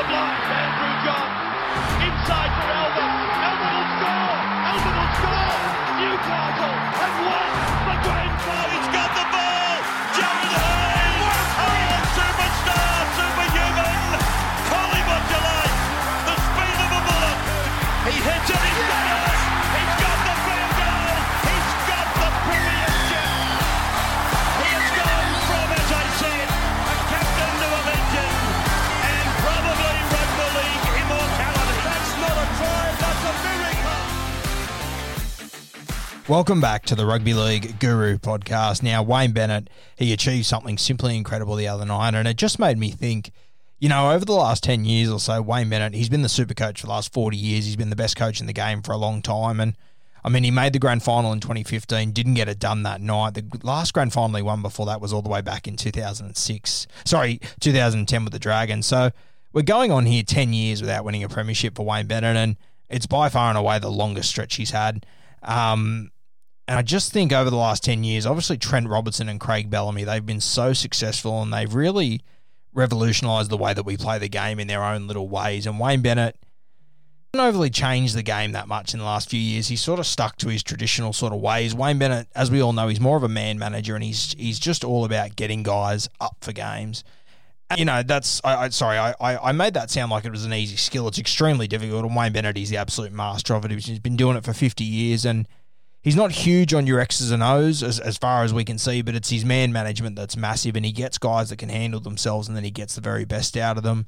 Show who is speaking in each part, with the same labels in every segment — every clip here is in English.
Speaker 1: The block, Andrew John. Inside for Albert. Albert will score. Albert will score. Newcastle have won the Grand Final. He's got
Speaker 2: Welcome back to the Rugby League Guru podcast. Now, Wayne Bennett, he achieved something simply incredible the other night, and it just made me think, you know, over the last 10 years or so, Wayne Bennett, he's been the super coach for the last 40 years. He's been the best coach in the game for a long time. And I mean, he made the grand final in 2015, didn't get it done that night. The last grand final he won before that was all the way back in 2006. Sorry, 2010 with the Dragons. So we're going on here 10 years without winning a premiership for Wayne Bennett, and it's by far and away the longest stretch he's had. Um, and I just think over the last 10 years, obviously Trent Robertson and Craig Bellamy, they've been so successful and they've really revolutionised the way that we play the game in their own little ways. And Wayne Bennett hasn't overly changed the game that much in the last few years. He's sort of stuck to his traditional sort of ways. Wayne Bennett, as we all know, he's more of a man manager and he's he's just all about getting guys up for games. You know, that's I, I sorry, I, I I made that sound like it was an easy skill. It's extremely difficult, and Wayne Bennett is the absolute master of it. He's been doing it for fifty years, and he's not huge on your X's and O's as, as far as we can see, but it's his man management that's massive, and he gets guys that can handle themselves, and then he gets the very best out of them.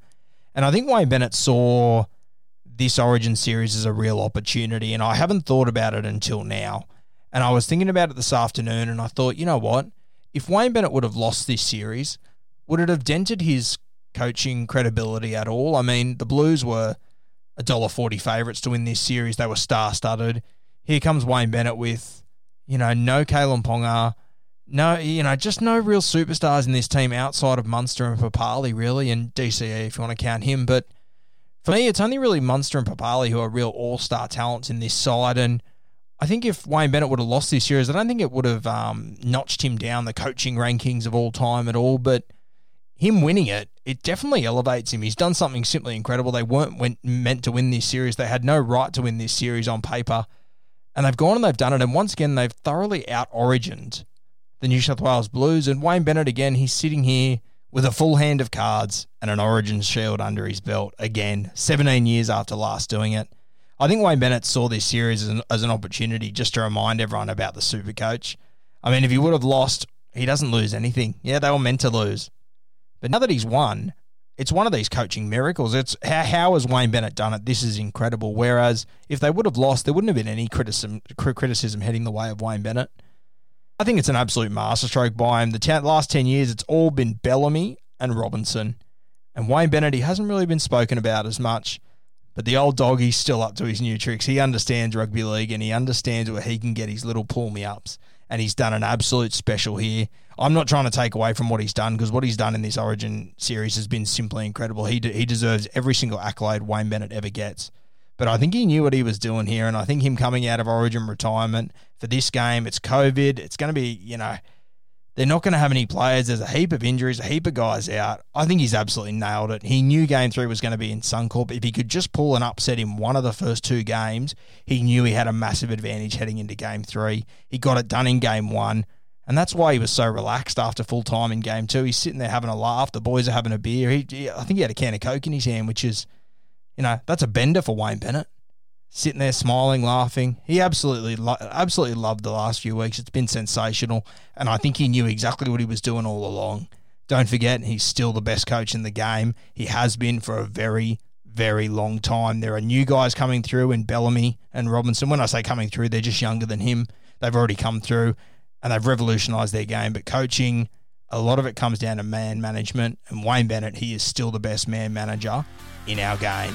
Speaker 2: And I think Wayne Bennett saw this Origin series as a real opportunity, and I haven't thought about it until now. And I was thinking about it this afternoon, and I thought, you know what? If Wayne Bennett would have lost this series, would it have dented his coaching credibility at all? I mean, the Blues were a dollar forty favourites to win this series. They were star studded. Here comes Wayne Bennett with, you know, no Kalyn Ponga, no, you know, just no real superstars in this team outside of Munster and Papalii, really, and DCE if you want to count him. But for me, it's only really Munster and Papalii who are real all star talents in this side. And I think if Wayne Bennett would have lost this series, I don't think it would have um, notched him down the coaching rankings of all time at all. But him winning it, it definitely elevates him. He's done something simply incredible. They weren't went, meant to win this series. They had no right to win this series on paper. And they've gone and they've done it. And once again, they've thoroughly out origined the New South Wales Blues. And Wayne Bennett, again, he's sitting here with a full hand of cards and an Origin shield under his belt again, 17 years after last doing it. I think Wayne Bennett saw this series as an, as an opportunity just to remind everyone about the super coach. I mean, if he would have lost, he doesn't lose anything. Yeah, they were meant to lose. But now that he's won, it's one of these coaching miracles. It's how, how has Wayne Bennett done it? This is incredible. Whereas if they would have lost, there wouldn't have been any criticism criticism heading the way of Wayne Bennett. I think it's an absolute masterstroke by him. The ten, last 10 years, it's all been Bellamy and Robinson. And Wayne Bennett, he hasn't really been spoken about as much. But the old dog, he's still up to his new tricks. He understands rugby league and he understands where he can get his little pull me ups. And he's done an absolute special here. I'm not trying to take away from what he's done because what he's done in this Origin series has been simply incredible. He, de- he deserves every single accolade Wayne Bennett ever gets. But I think he knew what he was doing here. And I think him coming out of Origin retirement for this game, it's COVID. It's going to be, you know, they're not going to have any players. There's a heap of injuries, a heap of guys out. I think he's absolutely nailed it. He knew game three was going to be in Suncorp. If he could just pull and upset in one of the first two games, he knew he had a massive advantage heading into game three. He got it done in game one. And that's why he was so relaxed after full time in game two. He's sitting there having a laugh. The boys are having a beer. He, I think he had a can of Coke in his hand, which is, you know, that's a bender for Wayne Bennett. Sitting there smiling, laughing. He absolutely, lo- absolutely loved the last few weeks. It's been sensational. And I think he knew exactly what he was doing all along. Don't forget, he's still the best coach in the game. He has been for a very, very long time. There are new guys coming through in Bellamy and Robinson. When I say coming through, they're just younger than him. They've already come through and they've revolutionised their game. But coaching, a lot of it comes down to man management. And Wayne Bennett, he is still the best man manager in our game.